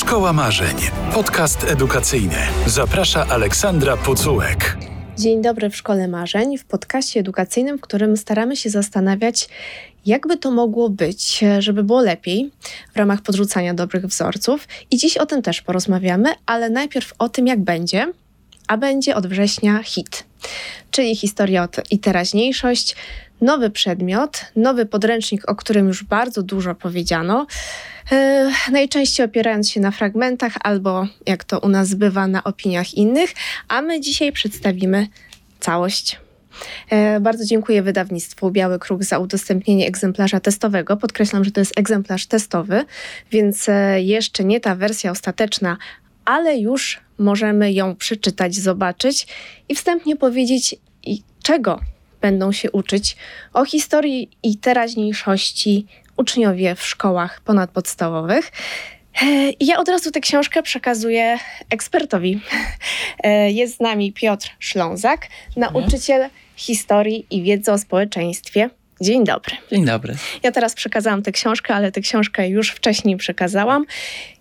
Szkoła Marzeń. Podcast edukacyjny. Zaprasza Aleksandra Pocułek. Dzień dobry w Szkole Marzeń, w podcaście edukacyjnym, w którym staramy się zastanawiać, jakby to mogło być, żeby było lepiej w ramach podrzucania dobrych wzorców. I dziś o tym też porozmawiamy, ale najpierw o tym, jak będzie. A będzie od września HIT, czyli historia i teraźniejszość, nowy przedmiot, nowy podręcznik, o którym już bardzo dużo powiedziano. E, najczęściej opierając się na fragmentach albo, jak to u nas bywa, na opiniach innych, a my dzisiaj przedstawimy całość. E, bardzo dziękuję wydawnictwu Biały Kruk za udostępnienie egzemplarza testowego. Podkreślam, że to jest egzemplarz testowy, więc e, jeszcze nie ta wersja ostateczna, ale już możemy ją przeczytać, zobaczyć i wstępnie powiedzieć, czego będą się uczyć o historii i teraźniejszości uczniowie w szkołach ponadpodstawowych. E, I ja od razu tę książkę przekazuję ekspertowi. E, jest z nami Piotr Szlązak, nauczyciel historii i wiedzy o społeczeństwie. Dzień dobry. Dzień dobry. Ja teraz przekazałam tę książkę, ale tę książkę już wcześniej przekazałam.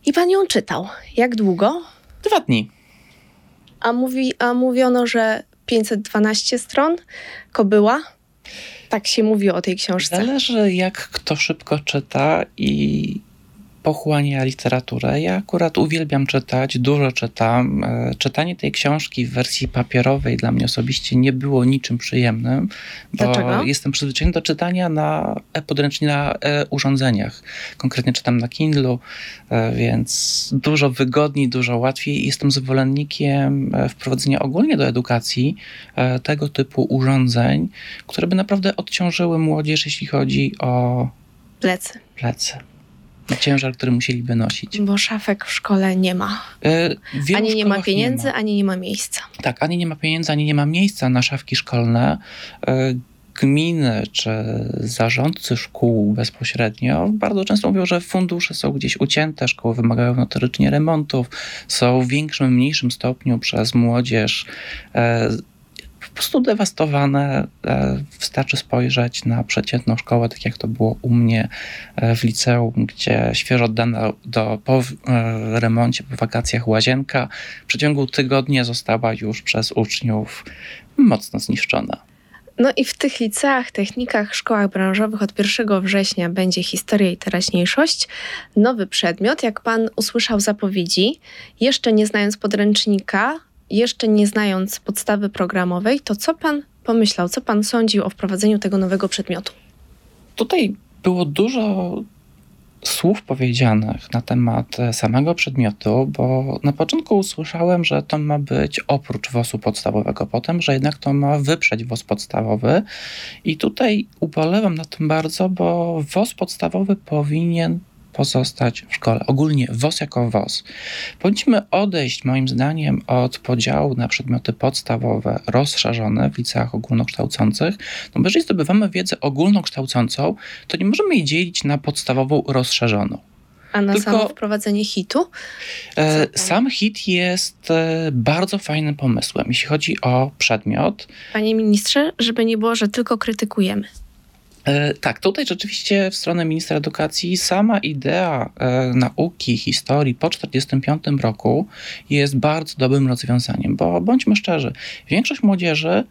I pan ją czytał. Jak długo? Dwa dni. A, mówi, a mówiono, że 512 stron, kobyła. Tak się mówi o tej książce. Zależy, jak kto szybko czyta i pochłania literaturę. Ja akurat uwielbiam czytać, dużo czytam. E, czytanie tej książki w wersji papierowej dla mnie osobiście nie było niczym przyjemnym, bo Dlaczego? jestem przyzwyczajony do czytania na e-podręcznie na e-urządzeniach. Konkretnie czytam na Kindlu, e, więc dużo wygodniej, dużo łatwiej. Jestem zwolennikiem e, wprowadzenia ogólnie do edukacji tego typu urządzeń, które by naprawdę odciążyły młodzież, jeśli chodzi o plecy. plecy ciężar, który musieliby nosić. Bo szafek w szkole nie ma. E, ani nie ma pieniędzy, nie ma. ani nie ma miejsca. Tak, ani nie ma pieniędzy, ani nie ma miejsca na szafki szkolne. E, gminy czy zarządcy szkół bezpośrednio bardzo często mówią, że fundusze są gdzieś ucięte, szkoły wymagają notorycznie remontów, są w większym, mniejszym stopniu przez młodzież e, po prostu dewastowane. E, wystarczy spojrzeć na przeciętną szkołę, tak jak to było u mnie e, w liceum, gdzie świeżo oddana do, po e, remoncie, po wakacjach łazienka w przeciągu tygodnia została już przez uczniów mocno zniszczona. No i w tych liceach, technikach, szkołach branżowych od 1 września będzie historia i teraźniejszość. Nowy przedmiot, jak pan usłyszał zapowiedzi, jeszcze nie znając podręcznika, jeszcze nie znając podstawy programowej, to co pan pomyślał, co pan sądził o wprowadzeniu tego nowego przedmiotu? Tutaj było dużo słów powiedzianych na temat e, samego przedmiotu, bo na początku usłyszałem, że to ma być oprócz WOS-u podstawowego, potem, że jednak to ma wyprzeć WOS podstawowy i tutaj ubolewam na tym bardzo, bo WOS podstawowy powinien pozostać w szkole. Ogólnie WOS jako WOS. Powinniśmy odejść, moim zdaniem, od podziału na przedmioty podstawowe rozszerzone w liceach ogólnokształcących, no bo jeżeli zdobywamy wiedzę ogólnokształcącą, to nie możemy jej dzielić na podstawową rozszerzoną. A na Tylko, samo wprowadzenie hitu? E, sam hit jest e, bardzo fajnym pomysłem, jeśli chodzi o przedmiot. Panie ministrze, żeby nie było, że tylko krytykujemy. E, tak, tutaj rzeczywiście w stronę ministra edukacji sama idea e, nauki historii po 1945 roku jest bardzo dobrym rozwiązaniem, bo bądźmy szczerzy, większość młodzieży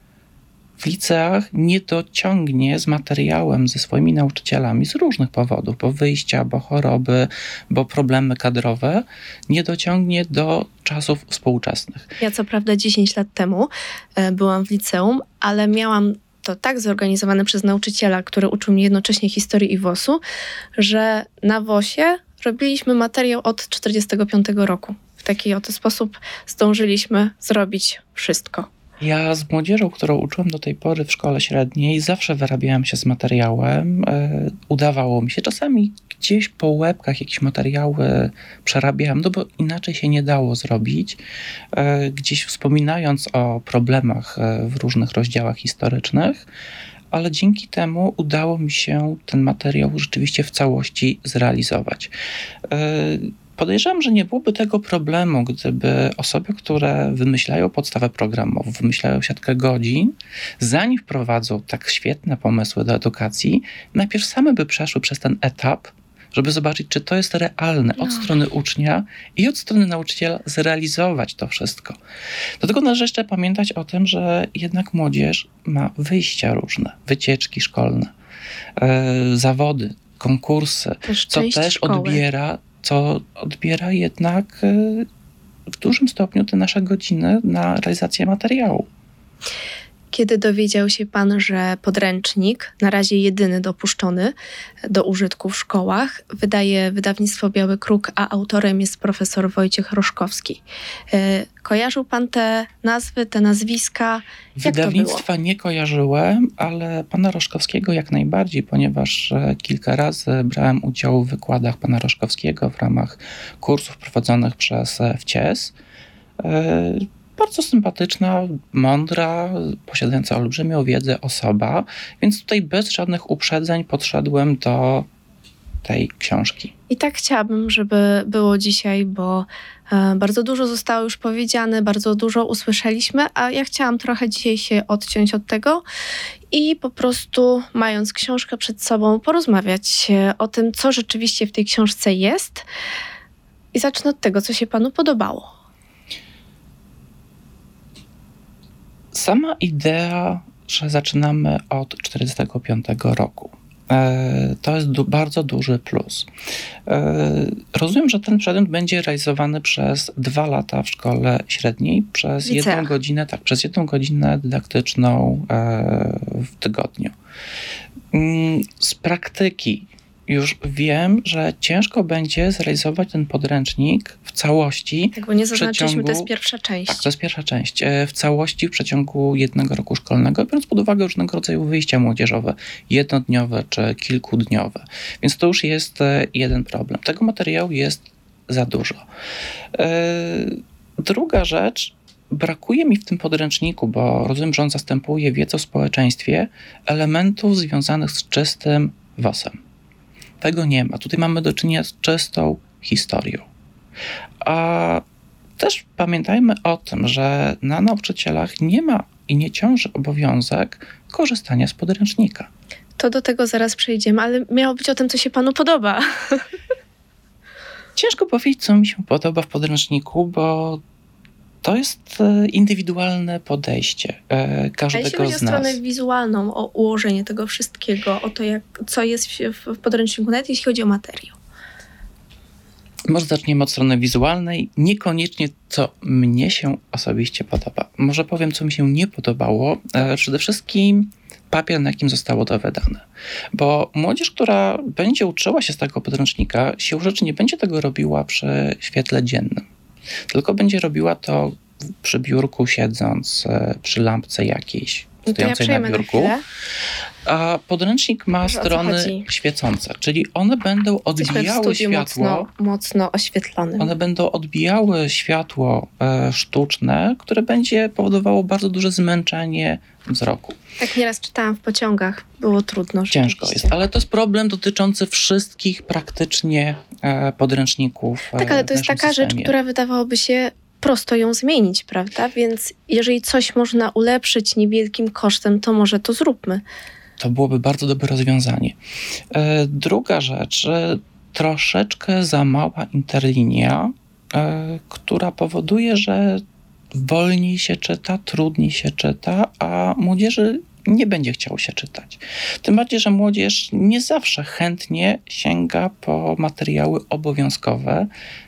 w liceach nie dociągnie z materiałem ze swoimi nauczycielami z różnych powodów, bo wyjścia, bo choroby, bo problemy kadrowe, nie dociągnie do czasów współczesnych. Ja co prawda 10 lat temu e, byłam w liceum, ale miałam to tak zorganizowane przez nauczyciela, który uczył mnie jednocześnie historii i WOS-u, że na WOS-ie robiliśmy materiał od 45 roku. W taki oto sposób zdążyliśmy zrobić wszystko. Ja z młodzieżą, którą uczyłem do tej pory w szkole średniej, zawsze wyrabiałem się z materiałem. E, udawało mi się. Czasami gdzieś po łebkach jakieś materiały przerabiałem, no bo inaczej się nie dało zrobić. E, gdzieś wspominając o problemach e, w różnych rozdziałach historycznych, ale dzięki temu udało mi się ten materiał rzeczywiście w całości zrealizować. Podejrzewam, że nie byłoby tego problemu, gdyby osoby, które wymyślają podstawę programową, wymyślają siatkę godzin, zanim wprowadzą tak świetne pomysły do edukacji, najpierw same by przeszły przez ten etap żeby zobaczyć, czy to jest realne od No. strony ucznia i od strony nauczyciela zrealizować to wszystko. Do tego należy jeszcze pamiętać o tym, że jednak młodzież ma wyjścia różne, wycieczki szkolne, e, zawody, konkursy, Też co też szkoły. odbiera, co odbiera jednak e, w dużym stopniu te nasze godziny na realizację materiału. Kiedy dowiedział się pan, że podręcznik, na razie jedyny dopuszczony do użytku w szkołach, wydaje wydawnictwo Biały Kruk, a autorem jest profesor Wojciech Roszkowski. E, Kojarzył pan te nazwy, te nazwiska? Jak Wydawnictwa nie kojarzyłem, ale pana Roszkowskiego jak najbardziej, ponieważ e, kilka razy brałem udział w wykładach pana Roszkowskiego w ramach kursów prowadzonych przez e, WCIES. Bardzo sympatyczna, mądra, posiadająca olbrzymią wiedzę osoba, więc tutaj bez żadnych uprzedzeń podszedłem do tej książki. I tak chciałabym, żeby było dzisiaj, bo e, bardzo dużo zostało już powiedziane, bardzo dużo usłyszeliśmy, a ja chciałam trochę dzisiaj się odciąć od tego i po prostu, mając książkę przed sobą, porozmawiać o tym, co rzeczywiście w tej książce jest. I zacznę od tego, co się Panu podobało. Sama idea, że zaczynamy od 1945 roku. e, To jest du- bardzo duży plus. E, Rozumiem, że ten przedmiot będzie realizowany przez dwa lata w szkole średniej, przez liceach. jedną godzinę, tak, przez jedną godzinę dydaktyczną e, w tygodniu. Mm, Z praktyki już wiem, że ciężko będzie zrealizować ten podręcznik w całości Tak, bo nie zaznaczyliśmy, to jest pierwsza część. tak, to jest pierwsza część. E, W całości w przeciągu jednego roku szkolnego, biorąc pod uwagę różnego rodzaju wyjścia młodzieżowe, jednodniowe czy kilkudniowe. Więc to już jest e, jeden problem. Tego materiału jest za dużo. E, Druga rzecz, brakuje mi w tym podręczniku, bo rozumiem, że on zastępuje wiedzę o społeczeństwie, elementów związanych z czystym WOS-em. Tego nie ma. Tutaj mamy do czynienia z czystą historią. A też pamiętajmy o tym, że na nauczycielach nie ma i nie ciąży obowiązek korzystania z podręcznika. To do tego zaraz przejdziemy, ale miało być o tym, co się Panu podoba. Ciężko powiedzieć, co mi się podoba w podręczniku, bo to jest e, indywidualne podejście e, A jeśli każdego chodzi o z nas. stronę wizualną, o ułożenie tego wszystkiego, o to, jak, co jest w podręczniku, nawet jeśli chodzi o materiał. Może zaczniemy od strony wizualnej. Niekoniecznie, co mnie się osobiście podoba. Może powiem, co mi się nie podobało. E, przede wszystkim papier, na jakim zostało to wydane. Bo młodzież, która będzie uczyła się z tego podręcznika, siłą rzeczy nie będzie tego robiła przy świetle dziennym. Tylko będzie robiła to przy biurku, siedząc, e, przy lampce jakiejś, No to ja stojącej na na biurku. chwilę. A podręcznik ma Może strony świecące, czyli one będą odbijały światło. mocno, mocno oświetlonym. One będą odbijały światło e, sztuczne, które będzie powodowało bardzo duże zmęczenie wzroku. Tak nieraz czytałam w pociągach, było trudno. Ciężko jest, ale to jest problem dotyczący wszystkich praktycznie e, podręczników. e, Tak, ale to w jest taka rzecz, systemie. która wydawałoby się prosto ją zmienić, prawda? Więc jeżeli coś można ulepszyć niewielkim kosztem, to może to zróbmy. To byłoby bardzo dobre rozwiązanie. E, druga rzecz, troszeczkę za mała interlinia, e, która powoduje, że wolniej się czyta, trudniej się czyta, a młodzieży nie będzie chciało się czytać. Tym bardziej, że młodzież nie zawsze chętnie sięga po materiały obowiązkowe.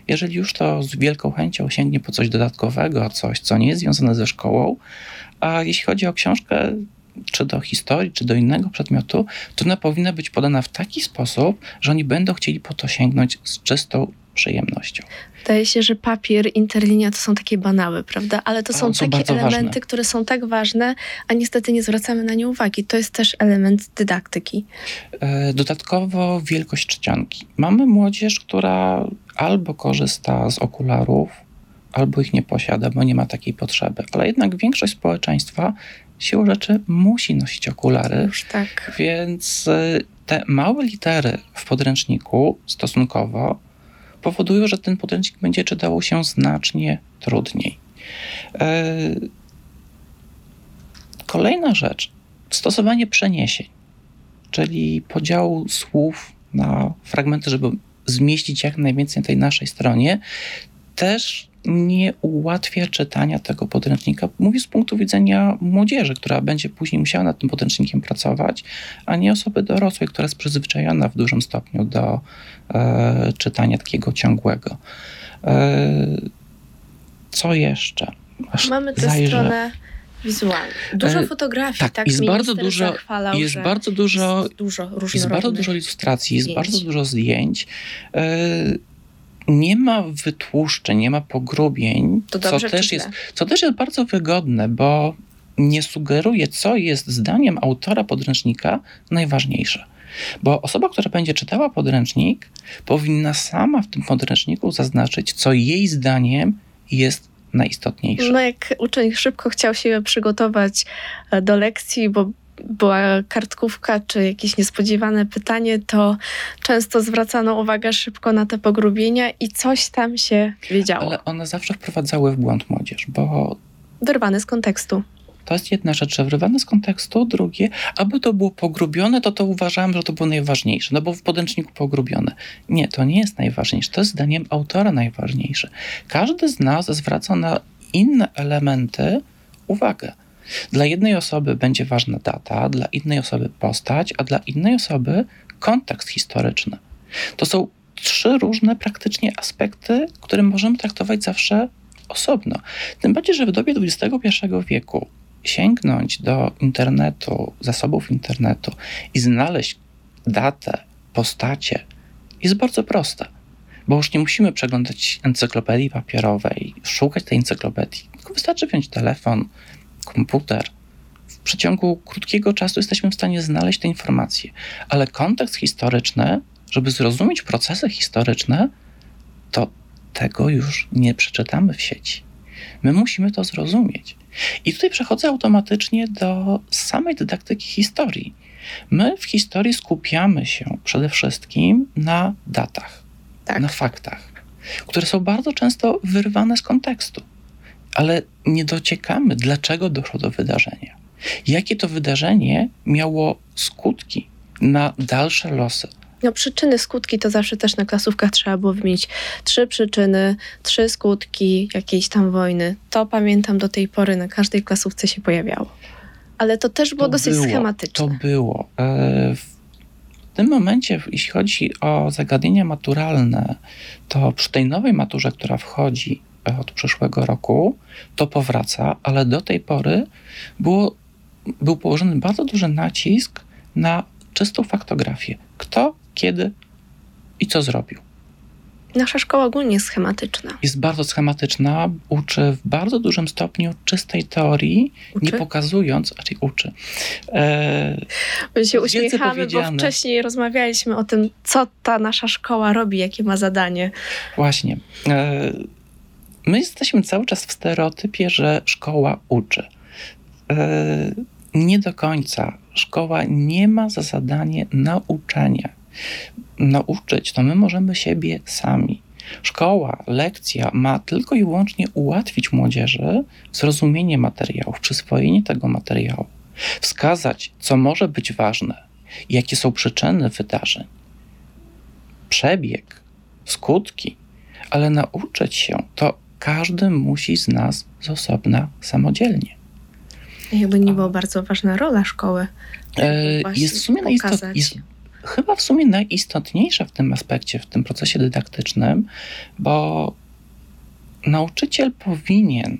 Jeżeli już to z wielką chęcią sięgnie po coś dodatkowego, coś, co nie jest związane ze szkołą. A jeśli chodzi o książkę, czy do historii, czy do innego przedmiotu, to ona powinna być podana w taki sposób, że oni będą chcieli po to sięgnąć z czystą przyjemnością. Wydaje się, że papier, interlinia to są takie banały, prawda? Ale to są są takie elementy, ważne. które są tak ważne, a niestety nie zwracamy na nie uwagi. To jest też element dydaktyki. E, Dodatkowo wielkość czcionki. Mamy młodzież, która albo korzysta z okularów, albo ich nie posiada, bo nie ma takiej potrzeby. Ale jednak większość społeczeństwa siłą rzeczy musi nosić okulary, Już tak. więc y, te małe litery w podręczniku stosunkowo powodują, że ten podręcznik będzie czytało się znacznie trudniej. E, Kolejna rzecz, stosowanie przeniesień, czyli podziału słów na fragmenty, żeby zmieścić jak najwięcej na tej naszej stronie, też nie ułatwia czytania tego podręcznika. Mówię z punktu widzenia młodzieży, która będzie później musiała nad tym podręcznikiem pracować, a nie osoby dorosłej, która jest przyzwyczajona w dużym stopniu do e, czytania takiego ciągłego. E, co jeszcze? Aż Mamy tę zajrzę. stronę wizualną. Dużo e, fotografii, tak, tak jest bardzo dużo, zachwalał, jest bardzo dużo, jest dużo jest bardzo dużo ilustracji, jest bardzo dużo zdjęć. E, nie ma wytłuszczeń, nie ma pogrubień, to co, też jest, co też jest bardzo wygodne, bo nie sugeruje, co jest zdaniem autora podręcznika najważniejsze. Bo osoba, która będzie czytała podręcznik, powinna sama w tym podręczniku zaznaczyć, co jej zdaniem jest najistotniejsze. No jak uczeń szybko chciał się przygotować e, do lekcji, bo była kartkówka czy jakieś niespodziewane pytanie, to często zwracano uwagę szybko na te pogrubienia i coś tam się wiedziało. Ale one zawsze wprowadzały w błąd młodzież, bo... Wyrwane z kontekstu. To jest jedna rzecz, że wyrwane z kontekstu, drugie, aby to było pogrubione, to to uważałem, że to było najważniejsze, no bo w podręczniku pogrubione. Nie, to nie jest najważniejsze, to jest zdaniem autora najważniejsze. Każdy z nas zwraca na inne elementy uwagę. Dla jednej osoby będzie ważna data, dla innej osoby postać, a dla innej osoby kontekst historyczny. To są trzy różne praktycznie aspekty, które możemy traktować zawsze osobno. Tym bardziej, że w dobie XXI wieku sięgnąć do internetu, zasobów internetu i znaleźć datę, postacie jest bardzo proste, bo już nie musimy przeglądać encyklopedii papierowej, szukać tej encyklopedii, tylko wystarczy wziąć telefon, komputer. W przeciągu krótkiego czasu jesteśmy w stanie znaleźć te informacje, ale kontekst historyczny, żeby zrozumieć procesy historyczne, to tego już nie przeczytamy w sieci. My musimy to zrozumieć. I tutaj przechodzę automatycznie do samej dydaktyki historii. My w historii skupiamy się przede wszystkim na datach, tak. na faktach, które są bardzo często wyrwane z kontekstu, ale nie dociekamy, dlaczego doszło do wydarzenia. Jakie to wydarzenie miało skutki na dalsze losy no, przyczyny, skutki to zawsze też na klasówkach trzeba było wymienić. Trzy przyczyny, trzy skutki jakiejś tam wojny. To pamiętam do tej pory na każdej klasówce się pojawiało. Ale to też było to dosyć było, schematyczne. To było. E, w tym momencie, jeśli chodzi o zagadnienia maturalne, to przy tej nowej maturze, która wchodzi od przyszłego roku, to powraca, ale do tej pory było, był położony bardzo duży nacisk na czystą faktografię. Kto kiedy i co zrobił. Nasza szkoła ogólnie jest schematyczna. Jest bardzo schematyczna, uczy w bardzo dużym stopniu czystej teorii, uczy? nie pokazując, raczej uczy. E, My się uśmiechamy, bo wcześniej rozmawialiśmy o tym, co ta nasza szkoła robi, jakie ma zadanie. Właśnie. E, my jesteśmy cały czas w stereotypie, że szkoła uczy. E, nie do końca. Szkoła nie ma za zadanie nauczania nauczyć, to my możemy siebie sami. Szkoła, lekcja ma tylko i wyłącznie ułatwić młodzieży zrozumienie materiałów, przyswojenie tego materiału, wskazać, co może być ważne, jakie są przyczyny wydarzeń, przebieg, skutki, ale nauczyć się to każdy musi z nas z osobna samodzielnie. Jakby nie była bardzo ważna rola szkoły. E, jest w sumie. Jest, chyba w sumie najistotniejsza w tym aspekcie, w tym procesie dydaktycznym, bo nauczyciel powinien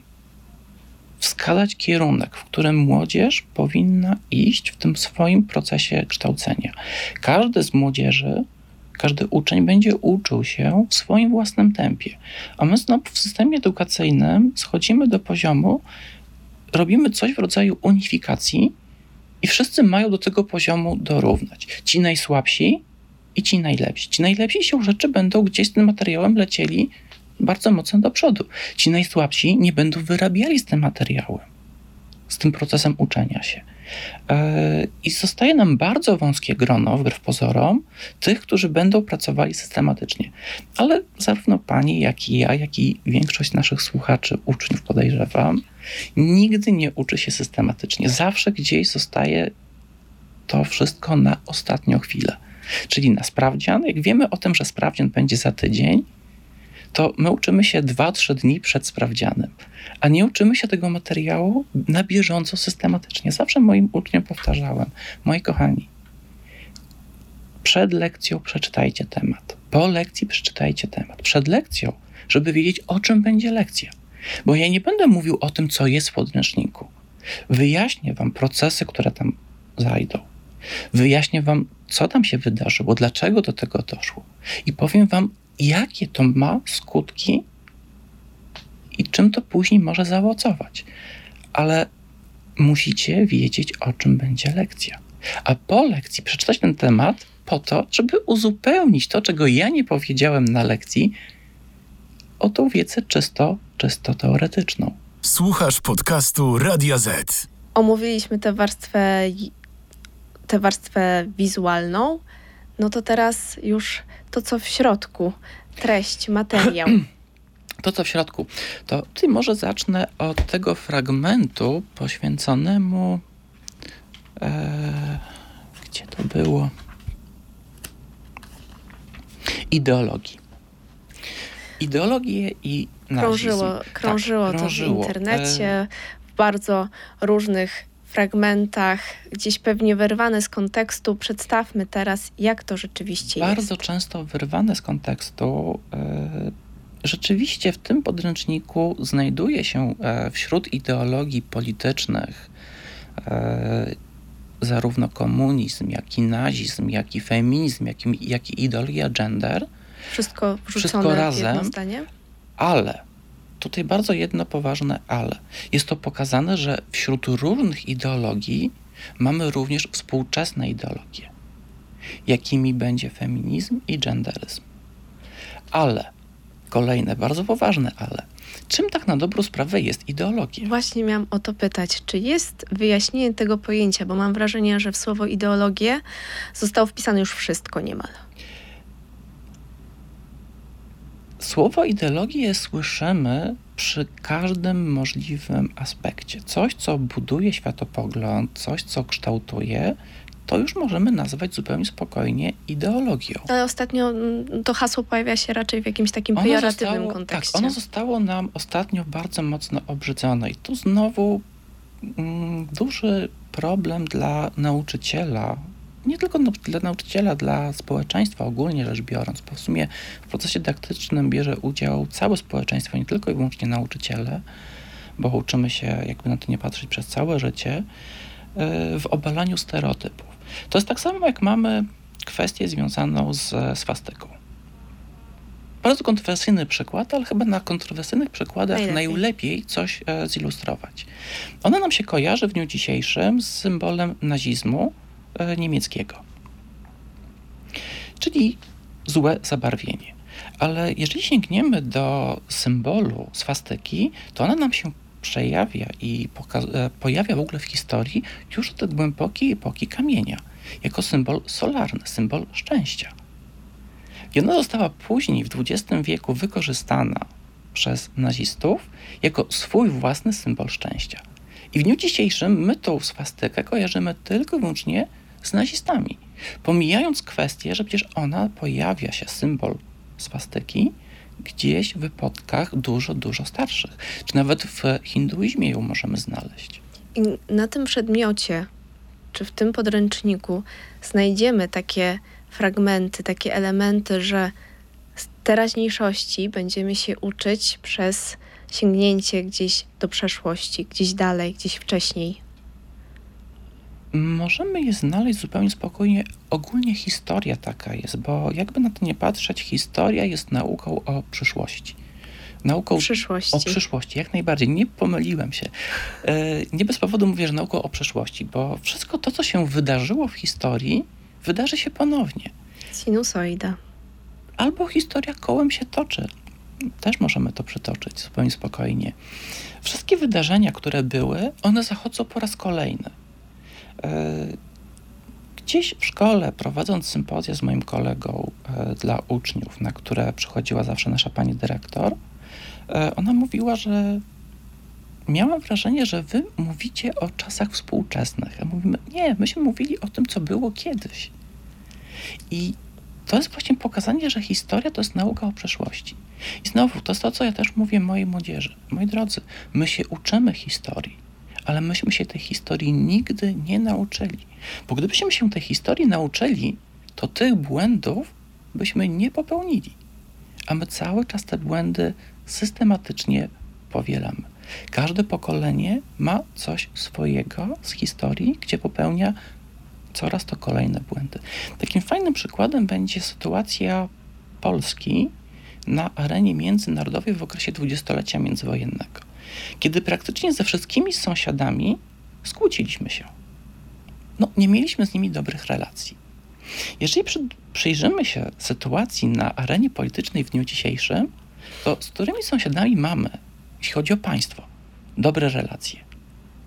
wskazać kierunek, w którym młodzież powinna iść w tym swoim procesie kształcenia. Każdy z młodzieży, każdy uczeń będzie uczył się w swoim własnym tempie, a my znowu w systemie edukacyjnym schodzimy do poziomu, robimy coś w rodzaju unifikacji, i wszyscy mają do tego poziomu dorównać. Ci najsłabsi i ci najlepsi. Ci najlepsi się rzeczy będą gdzieś z tym materiałem lecieli bardzo mocno do przodu. Ci najsłabsi nie będą wyrabiali z tym materiałem, z tym procesem uczenia się. E, I zostaje nam bardzo wąskie grono, wbrew pozorom, tych, którzy będą pracowali systematycznie. Ale zarówno pani, jak i ja, jak i większość naszych słuchaczy, uczniów podejrzewam, nigdy nie uczy się systematycznie. Zawsze gdzieś zostaje to wszystko na ostatnią chwilę. Czyli na sprawdzian, jak wiemy o tym, że sprawdzian będzie za tydzień, to my uczymy się 2-3 dni przed sprawdzianem, a nie uczymy się tego materiału na bieżąco, systematycznie. Zawsze moim uczniom powtarzałem, moi kochani, przed lekcją przeczytajcie temat, po lekcji przeczytajcie temat, przed lekcją, żeby wiedzieć, o czym będzie lekcja. Bo ja nie będę mówił o tym, co jest w podręczniku. Wyjaśnię Wam procesy, które tam zajdą. Wyjaśnię Wam, co tam się wydarzyło, dlaczego do tego doszło. I powiem Wam, jakie to ma skutki i czym to później może zaowocować. Ale musicie wiedzieć, o czym będzie lekcja. A po lekcji przeczytać ten temat po to, żeby uzupełnić to, czego ja nie powiedziałem na lekcji, o tą wiedzę czysto, czysto teoretyczną. Słuchasz podcastu Radia Z. Omówiliśmy tę warstwę, tę warstwę wizualną. No to teraz już to, co w środku, treść, materiał. To, co w środku, to tutaj może zacznę od tego fragmentu poświęconemu. E, gdzie to było? Ideologii. Ideologię i nazizm. Krążyło, krążyło tak, to krążyło. w internecie, E, w bardzo różnych fragmentach, gdzieś pewnie wyrwane z kontekstu. Przedstawmy teraz, jak to rzeczywiście bardzo jest. często wyrwane z kontekstu. e, Rzeczywiście w tym podręczniku znajduje się e, wśród ideologii politycznych e, zarówno komunizm, jak i nazizm, jak i feminizm, jak i, jak i ideologia gender, Wszystko wrzucone Wszystko w jedno razem. zdanie? ale tutaj bardzo jedno poważne ale. Jest to pokazane, że wśród różnych ideologii mamy również współczesne ideologie, jakimi będzie feminizm i genderyzm. Ale, kolejne bardzo poważne ale, czym tak na dobrą sprawę jest ideologia? Właśnie miałam o to pytać, czy jest wyjaśnienie tego pojęcia, bo mam wrażenie, że w słowo ideologię zostało wpisane już wszystko niemal. Słowo ideologię słyszymy przy każdym możliwym aspekcie. Coś, co buduje światopogląd, coś, co kształtuje, to już możemy nazwać zupełnie spokojnie ideologią. Ale ostatnio mm, to hasło pojawia się raczej w jakimś takim Ono pejoratywnym zostało- kontekście. Tak, ono zostało nam ostatnio bardzo mocno obrzydzone i tu znowu mm, duży problem dla nauczyciela, nie tylko dla nauczyciela, dla społeczeństwa ogólnie rzecz biorąc, bo w sumie w procesie dydaktycznym bierze udział całe społeczeństwo, nie tylko i wyłącznie nauczyciele, bo uczymy się, jakby na to nie patrzeć, przez całe życie, y, w obalaniu stereotypów. To jest tak samo, jak mamy kwestię związaną z swastyką. Bardzo kontrowersyjny przykład, ale chyba na kontrowersyjnych przykładach Najlepiej. najlepiej, coś e, zilustrować. Ona nam się kojarzy w dniu dzisiejszym z symbolem nazizmu e, niemieckiego, czyli złe zabarwienie. Ale jeżeli sięgniemy do symbolu swastyki, to ona nam się przejawia i e, pojawia w ogóle w historii już od głębokiej epoki kamienia, jako symbol solarny, symbol szczęścia. I ona została później w XX wieku wykorzystana przez nazistów jako swój własny symbol szczęścia. I w dniu dzisiejszym my tą swastykę kojarzymy tylko i wyłącznie z nazistami. Pomijając kwestię, że przecież ona pojawia się, symbol swastyki, gdzieś w epotkach dużo, dużo starszych. Czy nawet w hinduizmie ją możemy znaleźć. I na tym przedmiocie, czy w tym podręczniku znajdziemy takie fragmenty, takie elementy, że z teraźniejszości będziemy się uczyć przez sięgnięcie gdzieś do przeszłości, gdzieś dalej, gdzieś wcześniej. Możemy je znaleźć zupełnie spokojnie. Ogólnie historia taka jest, bo jakby na to nie patrzeć, historia jest nauką o przyszłości. Nauką Przyszłości. o przyszłości, jak najbardziej. Nie pomyliłem się. E, Nie bez powodu mówię, że nauką o przyszłości, bo wszystko to, co się wydarzyło w historii, wydarzy się ponownie. Sinusoida. Albo historia kołem się toczy. Też możemy to przytoczyć zupełnie spokojnie. Wszystkie wydarzenia, które były, one zachodzą po raz kolejny. E, Gdzieś w szkole, prowadząc sympozja z moim kolegą e, dla uczniów, na które przychodziła zawsze nasza pani dyrektor, e, ona mówiła, że miałam wrażenie, że wy mówicie o czasach współczesnych. A mówimy, nie, myśmy mówili o tym, co było kiedyś. I to jest właśnie pokazanie, że historia to jest nauka o przeszłości. I znowu, to jest to, co ja też mówię mojej młodzieży. Moi drodzy, my się uczymy historii, ale myśmy się tej historii nigdy nie nauczyli. Bo gdybyśmy się tej historii nauczyli, to tych błędów byśmy nie popełnili. A my cały czas te błędy systematycznie powielamy. Każde pokolenie ma coś swojego z historii, gdzie popełnia coraz to kolejne błędy. Takim fajnym przykładem będzie sytuacja Polski na arenie międzynarodowej w okresie dwudziestolecia międzywojennego, kiedy praktycznie ze wszystkimi sąsiadami skłóciliśmy się. No, nie mieliśmy z nimi dobrych relacji. Jeżeli przy, przyjrzymy się sytuacji na arenie politycznej w dniu dzisiejszym, to z którymi sąsiadami mamy, jeśli chodzi o państwo, dobre relacje?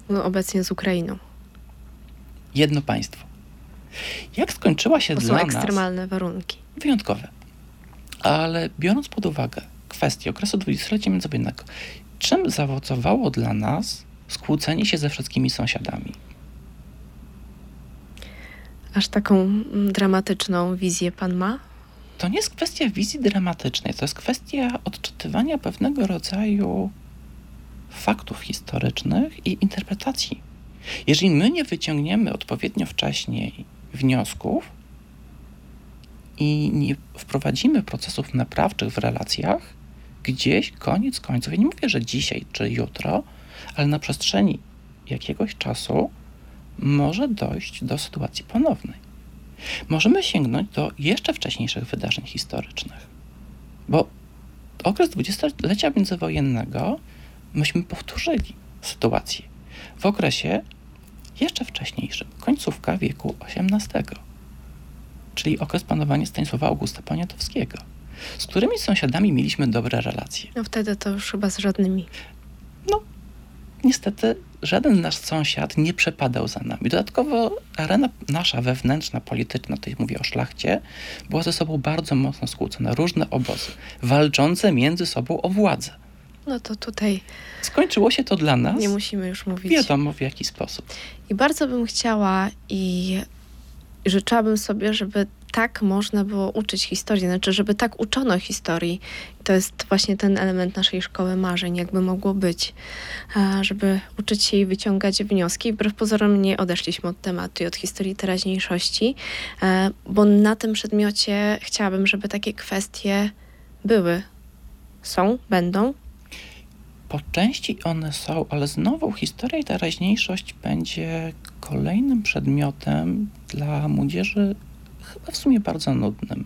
No, obecnie z Ukrainą. Jedno państwo. Jak skończyła się to dla są ekstremalne warunki. Wyjątkowe. Ale biorąc pod uwagę kwestię okresu dwudziestolecia międzywojennego, czym zaowocowało dla nas skłócenie się ze wszystkimi sąsiadami? Aż taką mm, dramatyczną wizję pan ma? To nie jest kwestia wizji dramatycznej, to jest kwestia odczytywania pewnego rodzaju faktów historycznych i interpretacji. Jeżeli my nie wyciągniemy odpowiednio wcześniej wniosków i nie wprowadzimy procesów naprawczych w relacjach, gdzieś koniec końców, ja nie mówię, że dzisiaj czy jutro, ale na przestrzeni jakiegoś czasu może dojść do sytuacji ponownej. Możemy sięgnąć do jeszcze wcześniejszych wydarzeń historycznych, bo okres dwudziestolecia międzywojennego myśmy powtórzyli sytuację w okresie jeszcze wcześniejszym, końcówka wieku XVIII, czyli okres panowania Stanisława Augusta Poniatowskiego, z którymi sąsiadami mieliśmy dobre relacje. No wtedy to już chyba z żadnymi. No, niestety żaden nasz sąsiad nie przepadał za nami. Dodatkowo arena nasza wewnętrzna, polityczna, tutaj mówię o szlachcie, była ze sobą bardzo mocno skłócona. Różne obozy, walczące między sobą o władzę. No to tutaj. Skończyło się to dla nas. Nie musimy już mówić. Wiadomo w jaki sposób. I bardzo bym chciała i życzyłabym sobie, żeby tak można było uczyć historii, znaczy, żeby tak uczono historii. To jest właśnie ten element naszej szkoły marzeń, jakby mogło być, żeby uczyć się i wyciągać wnioski. Wbrew pozorom nie odeszliśmy od tematu i od historii teraźniejszości, bo na tym przedmiocie chciałabym, żeby takie kwestie były, są, będą po części one są, ale znowu historia i teraźniejszość będzie kolejnym przedmiotem dla młodzieży chyba w sumie bardzo nudnym.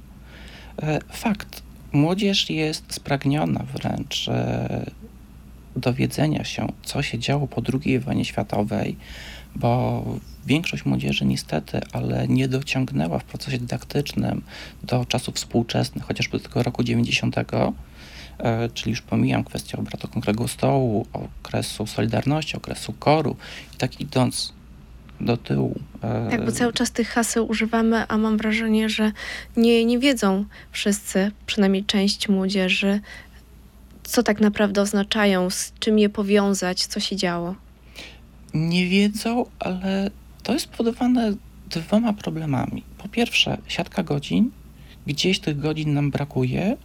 E, fakt, młodzież jest spragniona wręcz e, dowiedzenia się, co się działo po II wojnie światowej, bo większość młodzieży niestety, ale nie dociągnęła w procesie dydaktycznym do czasów współczesnych, chociażby tego roku 90 E, czyli już pomijam kwestię obratu okrągłego stołu, okresu Solidarności, okresu koru i tak idąc do tyłu. E, tak, bo cały czas tych haseł używamy, a mam wrażenie, że nie, nie wiedzą wszyscy, przynajmniej część młodzieży, co tak naprawdę oznaczają, z czym je powiązać, co się działo. Nie wiedzą, ale to jest spowodowane dwoma problemami. Po pierwsze, siatka godzin, gdzieś tych godzin nam brakuje,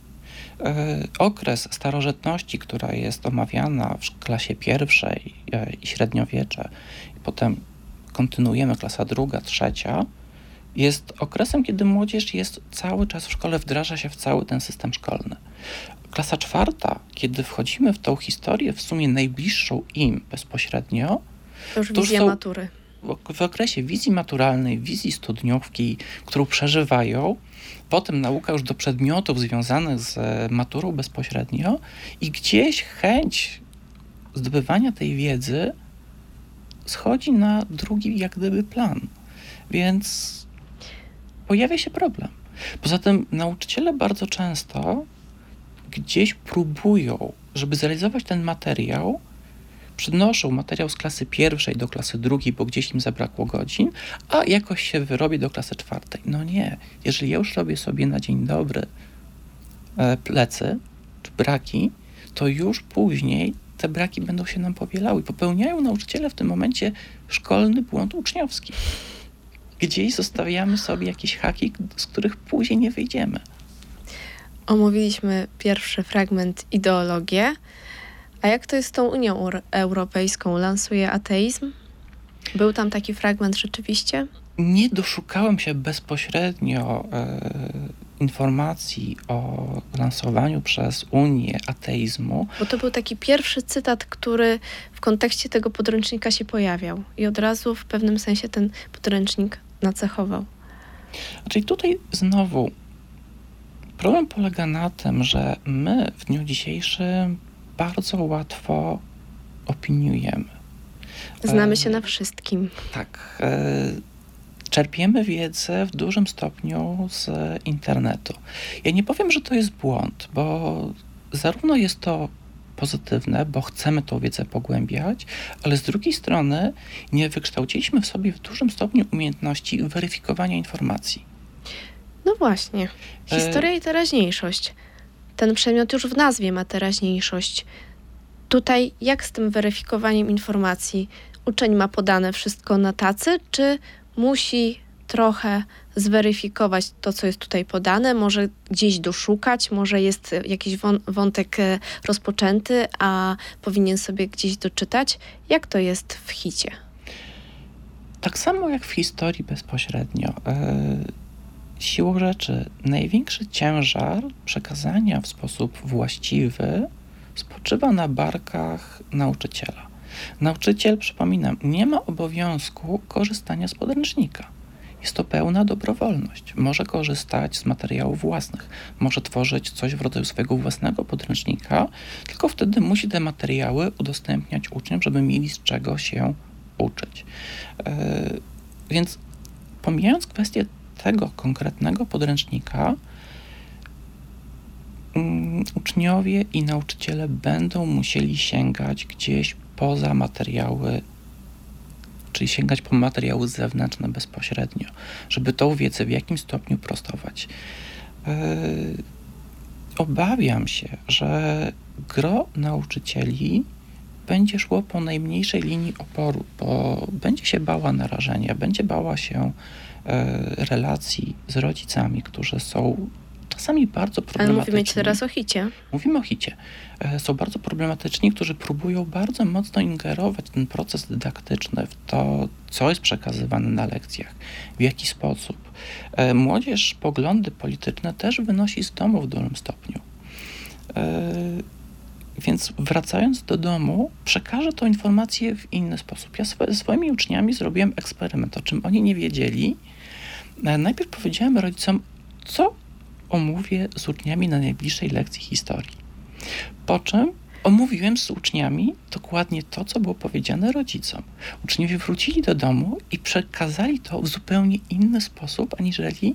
E, okres starożytności, która jest omawiana w klasie pierwszej e, i średniowiecze, i potem kontynuujemy klasa druga, trzecia, jest okresem, kiedy młodzież jest cały czas w szkole, wdraża się w cały ten system szkolny. Klasa czwarta, kiedy wchodzimy w tą historię w sumie najbliższą im bezpośrednio, to już wizja są, matury. W, w okresie wizji maturalnej, wizji studniówki, którą przeżywają, potem nauka już do przedmiotów związanych z e, maturą bezpośrednio i gdzieś chęć zdobywania tej wiedzy schodzi na drugi jak gdyby plan. Więc pojawia się problem. Poza tym nauczyciele bardzo często gdzieś próbują, żeby zrealizować ten materiał, przynoszą materiał z klasy pierwszej do klasy drugiej, bo gdzieś im zabrakło godzin, a jakoś się wyrobi do klasy czwartej. No nie, jeżeli ja już robię sobie na dzień dobry e, plecy czy braki, to już później te braki będą się nam powielały. Popełniają nauczyciele w tym momencie szkolny błąd uczniowski. gdzieś zostawiamy sobie jakieś haki, z których później nie wyjdziemy. Omówiliśmy pierwszy fragment ideologię. A jak to jest z tą Unią Europejską? Lansuje ateizm? Był tam taki fragment rzeczywiście? Nie doszukałem się bezpośrednio e, informacji o lansowaniu przez Unię ateizmu. Bo to był taki pierwszy cytat, który w kontekście tego podręcznika się pojawiał i od razu w pewnym sensie ten podręcznik nacechował. Czyli tutaj znowu problem polega na tym, że my w dniu dzisiejszym bardzo łatwo opiniujemy. Znamy się na wszystkim. Tak. E, czerpiemy wiedzę w dużym stopniu z internetu. Ja nie powiem, że to jest błąd, bo zarówno jest to pozytywne, bo chcemy tą wiedzę pogłębiać, ale z drugiej strony nie wykształciliśmy w sobie w dużym stopniu umiejętności weryfikowania informacji. No właśnie. Historia e... i teraźniejszość. Ten przedmiot już w nazwie ma teraźniejszość. Tutaj jak z tym weryfikowaniem informacji? Uczeń ma podane wszystko na tacy, czy musi trochę zweryfikować to, co jest tutaj podane, może gdzieś doszukać, może jest jakiś wątek e, rozpoczęty, a powinien sobie gdzieś doczytać. Jak to jest w hicie? Tak samo jak w historii bezpośrednio. E, siłą rzeczy, największy ciężar przekazania w sposób właściwy spoczywa na barkach nauczyciela. Nauczyciel, przypominam, nie ma obowiązku korzystania z podręcznika. Jest to pełna dobrowolność. Może korzystać z materiałów własnych, może tworzyć coś w rodzaju swojego własnego podręcznika, tylko wtedy musi te materiały udostępniać uczniom, żeby mieli z czego się uczyć. Yy, więc pomijając kwestię tego konkretnego podręcznika, yy, uczniowie i nauczyciele będą musieli sięgać gdzieś poza materiały, czyli sięgać po materiały zewnętrzne bezpośrednio, żeby tą wiedzę w jakimś stopniu prostować. Yy, obawiam się, że gro nauczycieli będzie szło po najmniejszej linii oporu, bo będzie się bała narażenia, będzie bała się yy, relacji z rodzicami, którzy są czasami bardzo problematyczni. Ale mówimy teraz o hicie. Mówimy o hicie. E, są bardzo problematyczni, którzy próbują bardzo mocno ingerować ten proces dydaktyczny w to, co jest przekazywane na lekcjach, w jaki sposób. E, młodzież poglądy polityczne też wynosi z domu w dużym stopniu. E, więc wracając do domu, przekażę tą informację w inny sposób. Ja ze swoimi uczniami zrobiłem eksperyment, o czym oni nie wiedzieli. Najpierw powiedziałem rodzicom, co omówię z uczniami na najbliższej lekcji historii. Po czym omówiłem z uczniami dokładnie to, co było powiedziane rodzicom. Uczniowie wrócili do domu i przekazali to w zupełnie inny sposób, aniżeli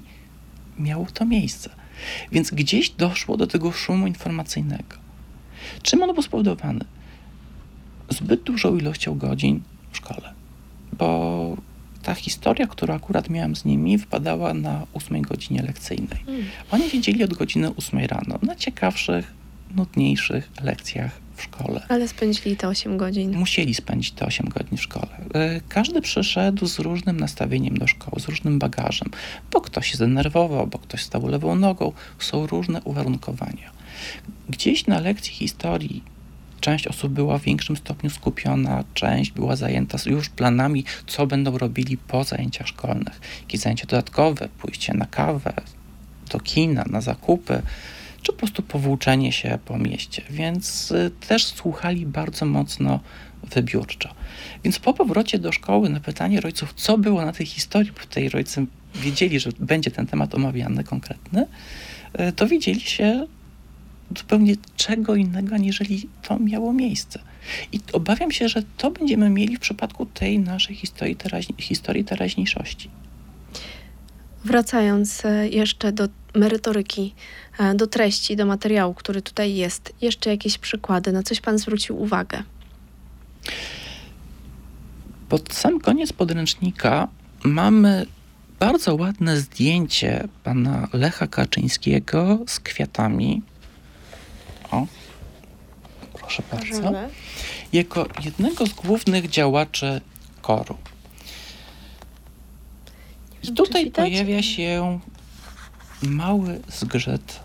miało to miejsce. Więc gdzieś doszło do tego szumu informacyjnego. Czym on był spowodowany? Zbyt dużą ilością godzin w szkole. Bo ta historia, którą akurat miałem z nimi, wypadała na ósmej godzinie lekcyjnej. Mm. Oni siedzieli od godziny ósmej rano na ciekawszych, nudniejszych lekcjach w szkole. Ale spędzili te 8 godzin. Musieli spędzić te 8 godzin w szkole. E, każdy przyszedł z różnym nastawieniem do szkoły, z różnym bagażem, bo ktoś się zdenerwował, bo ktoś stał lewą nogą. Są różne uwarunkowania. Gdzieś na lekcji historii część osób była w większym stopniu skupiona, część była zajęta już planami, co będą robili po zajęciach szkolnych. Jakieś zajęcia dodatkowe, pójście na kawę, do kina, na zakupy, czy po prostu powłóczenie się po mieście. Więc y, też słuchali bardzo mocno wybiórczo. Więc po powrocie do szkoły na pytanie rodziców, co było na tej historii, bo tutaj rodzice wiedzieli, że będzie ten temat omawiany konkretny, y, dowiedzieli się zupełnie czego innego, aniżeli to miało miejsce. I obawiam się, że to będziemy mieli w przypadku tej naszej historii, teraźni historii teraźniejszości. Wracając e, jeszcze do merytoryki, e, do treści, do materiału, który tutaj jest, jeszcze jakieś przykłady, na coś Pan zwrócił uwagę? Pod sam koniec podręcznika mamy bardzo ładne zdjęcie pana Lecha Kaczyńskiego z kwiatami proszę bardzo. Jako jednego z głównych działaczy koru. I tutaj pojawia się mały zgrzyt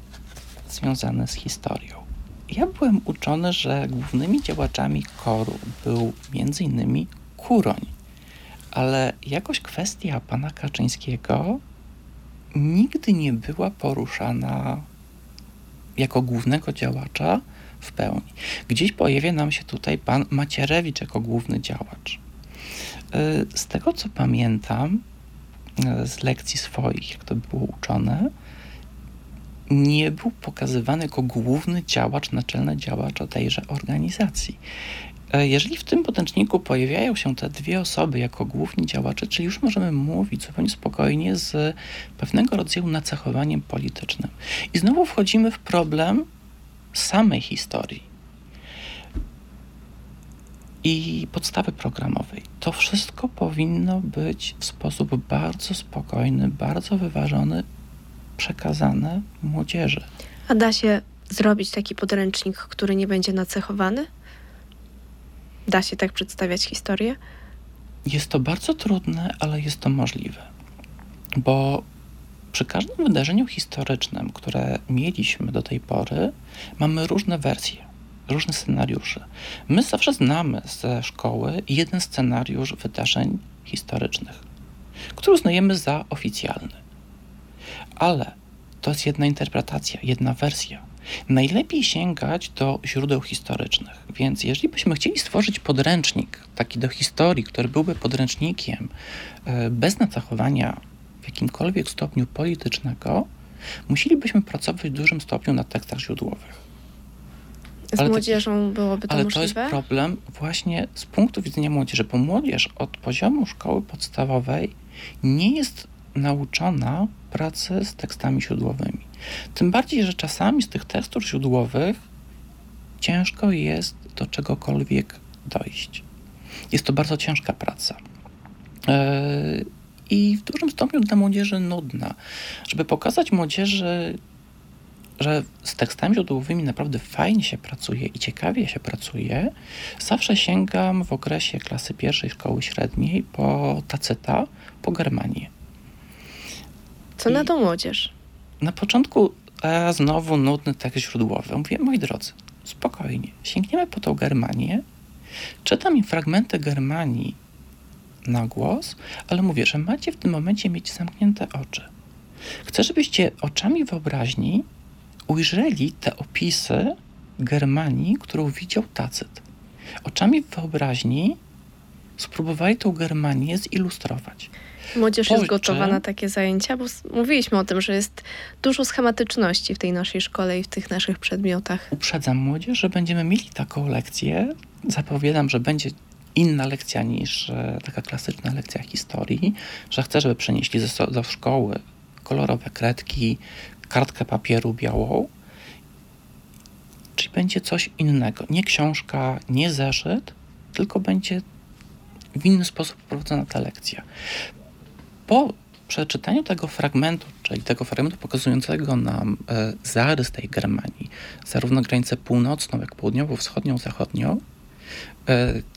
związany z historią. Ja byłem uczony, że głównymi działaczami koru był między innymi Kuroń, ale jakoś kwestia pana Kaczyńskiego nigdy nie była poruszana jako głównego działacza w pełni. Gdzieś pojawia nam się tutaj pan Macierewicz jako główny działacz. Y, z tego co pamiętam y, z lekcji swoich, jak to było uczone, nie był pokazywany jako główny działacz, naczelny działacz tejże organizacji. E, jeżeli w tym podręczniku pojawiają się te dwie osoby jako główni działacze, czyli już możemy mówić zupełnie spokojnie z pewnego rodzaju nacechowaniem politycznym. I znowu wchodzimy w problem samej historii i podstawy programowej. To wszystko powinno być w sposób bardzo spokojny, bardzo wyważony przekazane młodzieży. A da się zrobić taki podręcznik, który nie będzie nacechowany? Da się tak przedstawiać historię? Jest to bardzo trudne, ale jest to możliwe. Bo przy każdym wydarzeniu historycznym, które mieliśmy do tej pory, mamy różne wersje, różne scenariusze. My zawsze znamy ze szkoły jeden scenariusz wydarzeń historycznych, który uznajemy za oficjalny. Ale to jest jedna interpretacja, jedna wersja. Najlepiej sięgać do źródeł historycznych. Więc jeżeli byśmy chcieli stworzyć podręcznik taki do historii, który byłby podręcznikiem e, bez nacechowania w jakimkolwiek stopniu politycznego, musielibyśmy pracować w dużym stopniu na tekstach źródłowych. Z ale młodzieżą byłoby to ale możliwe? Ale to jest problem właśnie z punktu widzenia młodzieży, bo młodzież od poziomu szkoły podstawowej nie jest nauczona pracy z tekstami źródłowymi. Tym bardziej, że czasami z tych tekstów źródłowych ciężko jest do czegokolwiek dojść. Jest to bardzo ciężka praca. Yy, I w dużym stopniu dla młodzieży nudna. Żeby pokazać młodzieży, że z tekstami źródłowymi naprawdę fajnie się pracuje i ciekawie się pracuje, zawsze sięgam w okresie klasy pierwszej szkoły średniej po Tacyta, po Germanię. Co I na to młodzież? Na początku a znowu nudny tekst źródłowy. Mówię, moi drodzy, spokojnie, sięgniemy po tą Germanię, czytam im fragmenty Germanii na głos, ale mówię, że macie w tym momencie mieć zamknięte oczy. Chcę, żebyście oczami wyobraźni ujrzeli te opisy Germanii, którą widział Tacyt. Oczami wyobraźni spróbowali tą Germanię zilustrować. Młodzież jest gotowa na takie zajęcia, bo mówiliśmy o tym, że jest dużo schematyczności w tej naszej szkole i w tych naszych przedmiotach. Uprzedzam młodzież, że będziemy mieli taką lekcję. Zapowiadam, że będzie inna lekcja niż e, taka klasyczna lekcja historii, że chcę, żeby przenieśli do szkoły kolorowe kredki, kartkę papieru białą, czyli będzie coś innego. Nie książka, nie zeszyt, tylko będzie w inny sposób prowadzona ta lekcja po przeczytaniu tego fragmentu, czyli tego fragmentu pokazującego nam e, zarys tej Germanii, zarówno granicę północną, jak południowo-wschodnią, zachodnią,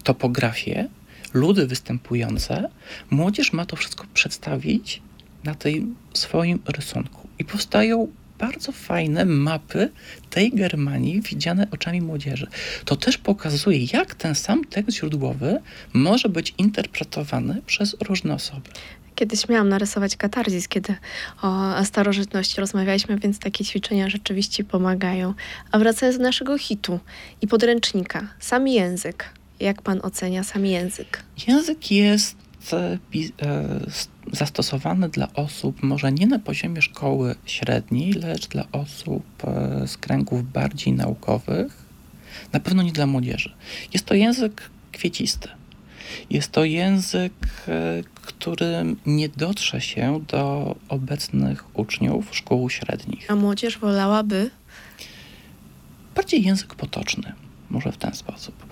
topografię, ludy występujące, młodzież ma to wszystko przedstawić na tym swoim rysunku. I powstają bardzo fajne mapy tej Germanii widziane oczami młodzieży. To też pokazuje, jak ten sam tekst źródłowy może być interpretowany przez różne osoby. Kiedyś miałam narysować katarzis, kiedy o starożytności rozmawialiśmy, więc takie ćwiczenia rzeczywiście pomagają. A wracając do naszego hitu i podręcznika, sam język. Jak pan ocenia sam język? Język jest e, e, zastosowany dla osób może nie na poziomie szkoły średniej, lecz dla osób e, z kręgów bardziej naukowych, na pewno nie dla młodzieży. Jest to język kwiecisty. Jest to język, e, którym nie dotrze się do obecnych uczniów szkół średnich. A młodzież wolałaby? Bardziej język potoczny, może w ten sposób.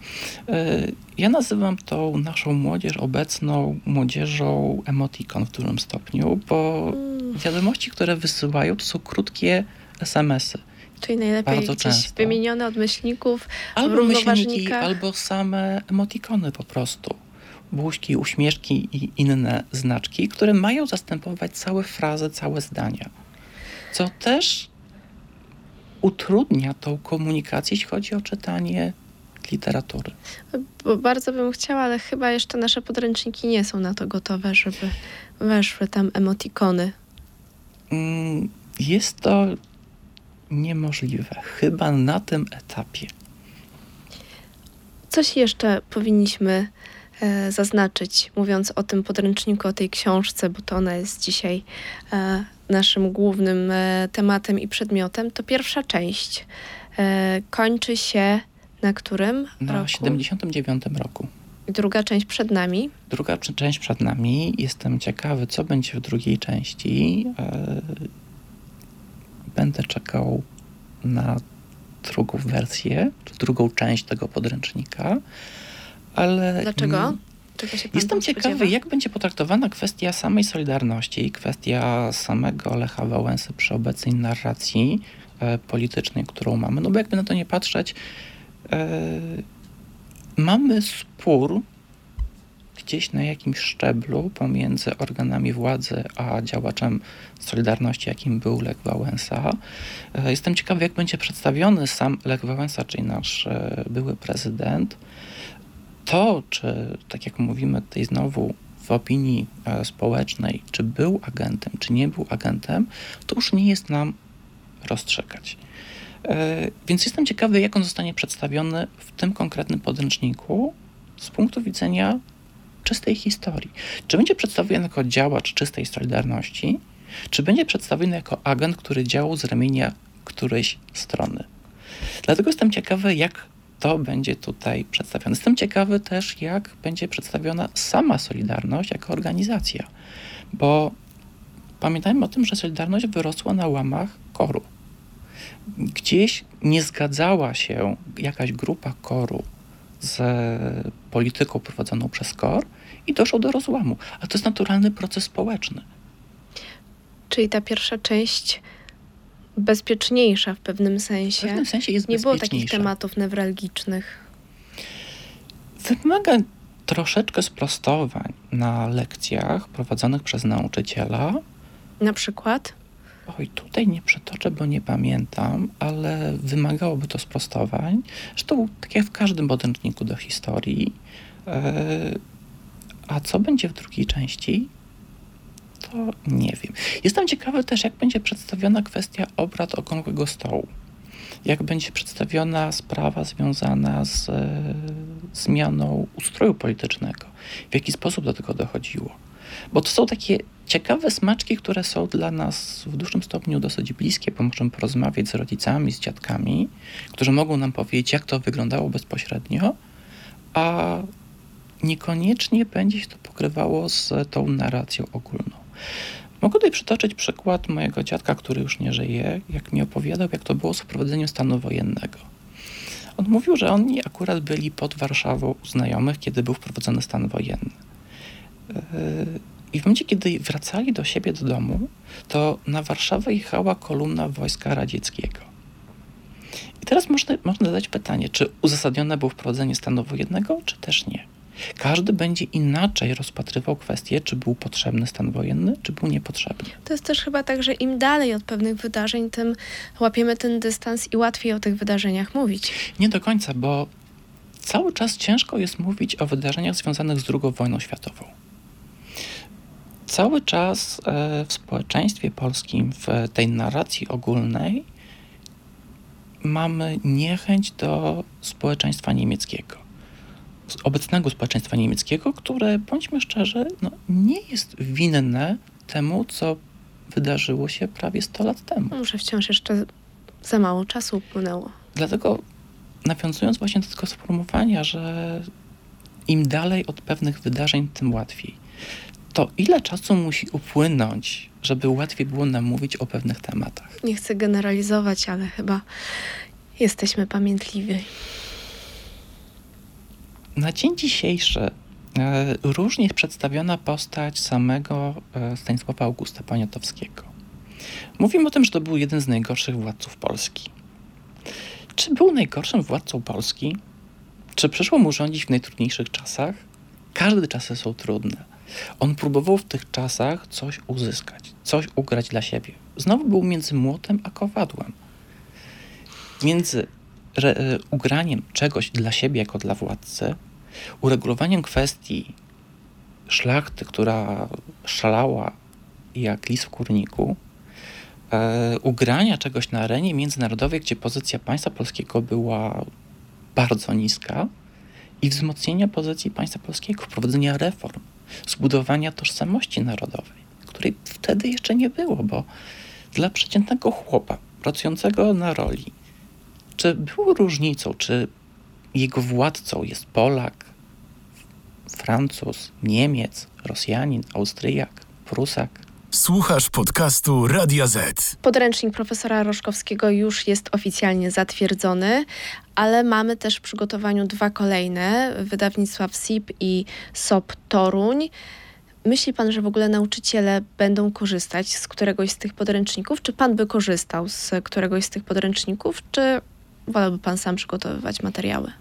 E, ja nazywam tą naszą młodzież obecną młodzieżą emotikon w dużym stopniu, bo mm. wiadomości, które wysyłają, to są krótkie SMS-y. Czyli najlepiej Bardzo gdzieś często. wymienione od myślników, albo myślniki, albo same emotikony po prostu buźki, uśmieszki i inne znaczki, które mają zastępować całe frazy, całe zdania. Co też utrudnia tą komunikację, jeśli chodzi o czytanie literatury. Bo bardzo bym chciała, ale chyba jeszcze nasze podręczniki nie są na to gotowe, żeby weszły tam emotikony. Mm, jest to niemożliwe, chyba na tym etapie. Coś jeszcze powinniśmy e, zaznaczyć, mówiąc o tym podręczniku, o tej książce, bo to ona jest dzisiaj e, naszym głównym e, tematem i przedmiotem. To pierwsza część e, kończy się na którym Na roku? 79 roku. Druga część przed nami. Druga część przed nami. Jestem ciekawy, co będzie w drugiej części. E, Będę czekał na drugą wersję, czy drugą część tego podręcznika, ale. Dlaczego? mm, Jestem ciekawy, spodziewa? jak będzie potraktowana kwestia samej Solidarności, kwestia samego Lecha Wałęsy przy obecnej narracji e, politycznej, którą mamy. No bo jakby na to nie patrzeć, mamy spór gdzieś na jakimś szczeblu pomiędzy organami władzy a działaczem Solidarności, jakim był Lech Wałęsa. E, Jestem ciekawy, jak będzie przedstawiony sam Lech Wałęsa, czyli nasz e, były prezydent. To, czy tak jak mówimy tutaj znowu w opinii e, społecznej, czy był agentem, czy nie był agentem, to już nie jest nam rozstrzygać. E, Więc jestem ciekawy, jak on zostanie przedstawiony w tym konkretnym podręczniku z punktu widzenia czystej historii. Czy będzie przedstawiony jako działacz czystej Solidarności, czy będzie przedstawiony jako agent, który działał z ramienia którejś strony. Dlatego jestem ciekawy, jak to będzie tutaj przedstawione. Jestem ciekawy też, jak będzie przedstawiona sama Solidarność jako organizacja, bo pamiętajmy o tym, że Solidarność wyrosła na łamach koru. Gdzieś nie zgadzała się jakaś grupa koru z polityką prowadzoną przez KOR i doszło do rozłamu. A to jest naturalny proces społeczny. Czyli ta pierwsza część bezpieczniejsza w pewnym W sensie. pewnym sensie jest Nie było takich tematów newralgicznych. Wymaga troszeczkę sprostowań na lekcjach prowadzonych przez nauczyciela. Na przykład Oj, tutaj nie przytoczę, bo nie pamiętam, ale wymagałoby to sprostowań. Zresztą, tak jak w każdym podręczniku do historii. E, a co będzie w drugiej części? To nie wiem. Jestem ciekawy też, jak będzie przedstawiona kwestia obrad okrągłego stołu. Jak będzie przedstawiona sprawa związana z e, zmianą ustroju politycznego. W jaki sposób do tego dochodziło. Bo to są takie ciekawe smaczki, które są dla nas w dużym stopniu dosyć bliskie, bo możemy porozmawiać z rodzicami, z dziadkami, którzy mogą nam powiedzieć, jak to wyglądało bezpośrednio, a niekoniecznie będzie się to pokrywało z tą narracją ogólną. Mogę tutaj przytoczyć przykład mojego dziadka, który już nie żyje, jak mi opowiadał, jak to było z wprowadzeniem stanu wojennego. On mówił, że oni akurat byli pod Warszawą u znajomych, kiedy był wprowadzony stan wojenny. I w momencie, kiedy wracali do siebie do domu, to na Warszawę jechała kolumna wojska radzieckiego. I teraz można, można zadać pytanie, czy uzasadnione było wprowadzenie stanu wojennego, czy też nie. Każdy będzie inaczej rozpatrywał kwestię, czy był potrzebny stan wojenny, czy był niepotrzebny. to jest też chyba tak, że im dalej od pewnych wydarzeń, tym łapiemy ten dystans i łatwiej o tych wydarzeniach mówić. Nie do końca, bo cały czas ciężko jest mówić o wydarzeniach związanych z II wojną światową. Cały czas e, w społeczeństwie polskim, w tej narracji ogólnej, mamy niechęć do społeczeństwa niemieckiego. Obecnego społeczeństwa niemieckiego, które, bądźmy szczerzy, no, nie jest winne temu, co wydarzyło się prawie 100 lat temu. Może wciąż jeszcze za mało czasu upłynęło. Dlatego nawiązując właśnie do tego sformułowania, że im dalej od pewnych wydarzeń, tym łatwiej. To ile czasu musi upłynąć, żeby łatwiej było nam mówić o pewnych tematach? Nie chcę generalizować, ale chyba jesteśmy pamiętliwi. Na dzień dzisiejszy e, różnie jest przedstawiona postać samego e, Stanisława Augusta Poniatowskiego. Mówimy o tym, że to był jeden z najgorszych władców Polski. Czy był najgorszym władcą Polski? Czy przyszło mu rządzić w najtrudniejszych czasach? Każde czasy są trudne. On próbował w tych czasach coś uzyskać, coś ugrać dla siebie. Znowu był między młotem a kowadłem. Między re, e, ugraniem czegoś dla siebie jako dla władcy, uregulowaniem kwestii szlachty, która szalała jak lis w kurniku, e, ugrania czegoś na arenie międzynarodowej, gdzie pozycja państwa polskiego była bardzo niska i wzmocnienia pozycji państwa polskiego, prowadzenia reform, zbudowania tożsamości narodowej, której wtedy jeszcze nie było, bo dla przeciętnego chłopa pracującego na roli, czy było różnicą, czy jego władcą jest Polak, Francuz, Niemiec, Rosjanin, Austriak, Prusak. Słuchasz podcastu Radia Z. Podręcznik profesora Roszkowskiego już jest oficjalnie zatwierdzony, ale mamy też w przygotowaniu dwa kolejne wydawnictwa WSIP i SOP Toruń. Myśli pan, że w ogóle nauczyciele będą korzystać z któregoś z tych podręczników? Czy pan by korzystał z któregoś z tych podręczników, czy wolałby pan sam przygotowywać materiały?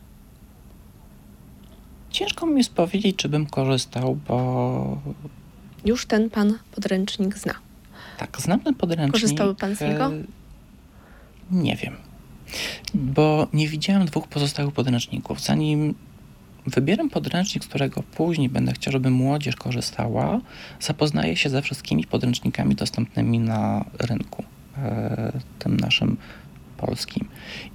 Ciężko mi jest powiedzieć, czy bym korzystał, bo. Już ten pan podręcznik zna. Tak, znam ten podręcznik. Korzystałby pan z niego? E, nie wiem. Bo nie widziałem dwóch pozostałych podręczników. Zanim wybieram podręcznik, z którego później będę chciał, żeby młodzież korzystała, zapoznaję się ze wszystkimi podręcznikami dostępnymi na rynku, e, tym naszym polskim.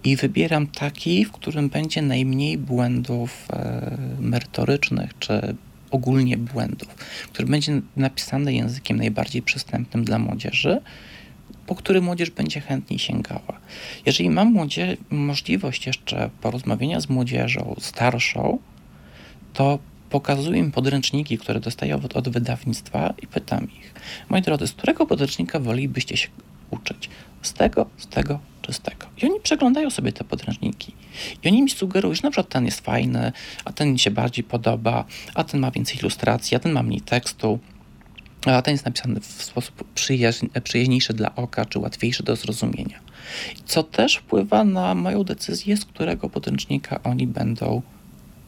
I wybieram taki, w którym będzie najmniej błędów e, merytorycznych czy ogólnie błędów, który będzie napisany językiem najbardziej przystępnym dla młodzieży, po który młodzież będzie chętniej sięgała. Jeżeli mam młodzie- możliwość jeszcze porozmawiania z młodzieżą starszą, to pokazuję im podręczniki, które dostaję od, od wydawnictwa i pytam ich, moi drodzy, z którego podręcznika wolelibyście się uczyć? Z tego, z tego czy z tego? I oni przeglądają sobie te podręczniki. I oni mi sugerują, że na przykład ten jest fajny, a ten mi się bardziej podoba, a ten ma więcej ilustracji, a ten ma mniej tekstu, a ten jest napisany w sposób przyjaźń, przyjaźniejszy dla oka, czy łatwiejszy do zrozumienia. Co też wpływa na moją decyzję, z którego podręcznika oni będą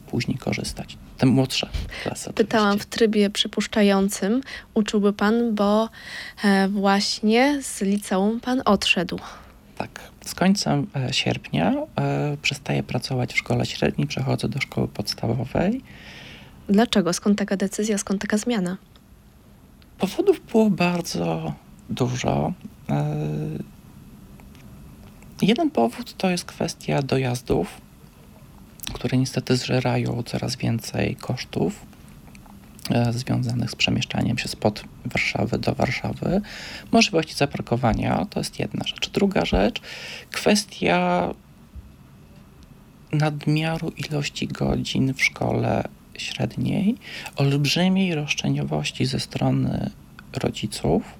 później korzystać. Te młodsze klasy. Pytałam oczywiście. w trybie przypuszczającym, uczyłby pan, bo e, właśnie z liceum pan odszedł. Tak. Z końcem e, sierpnia e, przestaję pracować w szkole średniej, przechodzę do szkoły podstawowej. Dlaczego? Skąd taka decyzja, skąd taka zmiana? Powodów było bardzo dużo. Jeden powód to jest kwestia dojazdów które niestety zżerają coraz więcej kosztów e, związanych z przemieszczaniem się spod Warszawy do Warszawy. Możliwości zaparkowania to jest jedna rzecz. Druga rzecz, kwestia nadmiaru ilości godzin w szkole średniej, olbrzymiej roszczeniowości ze strony rodziców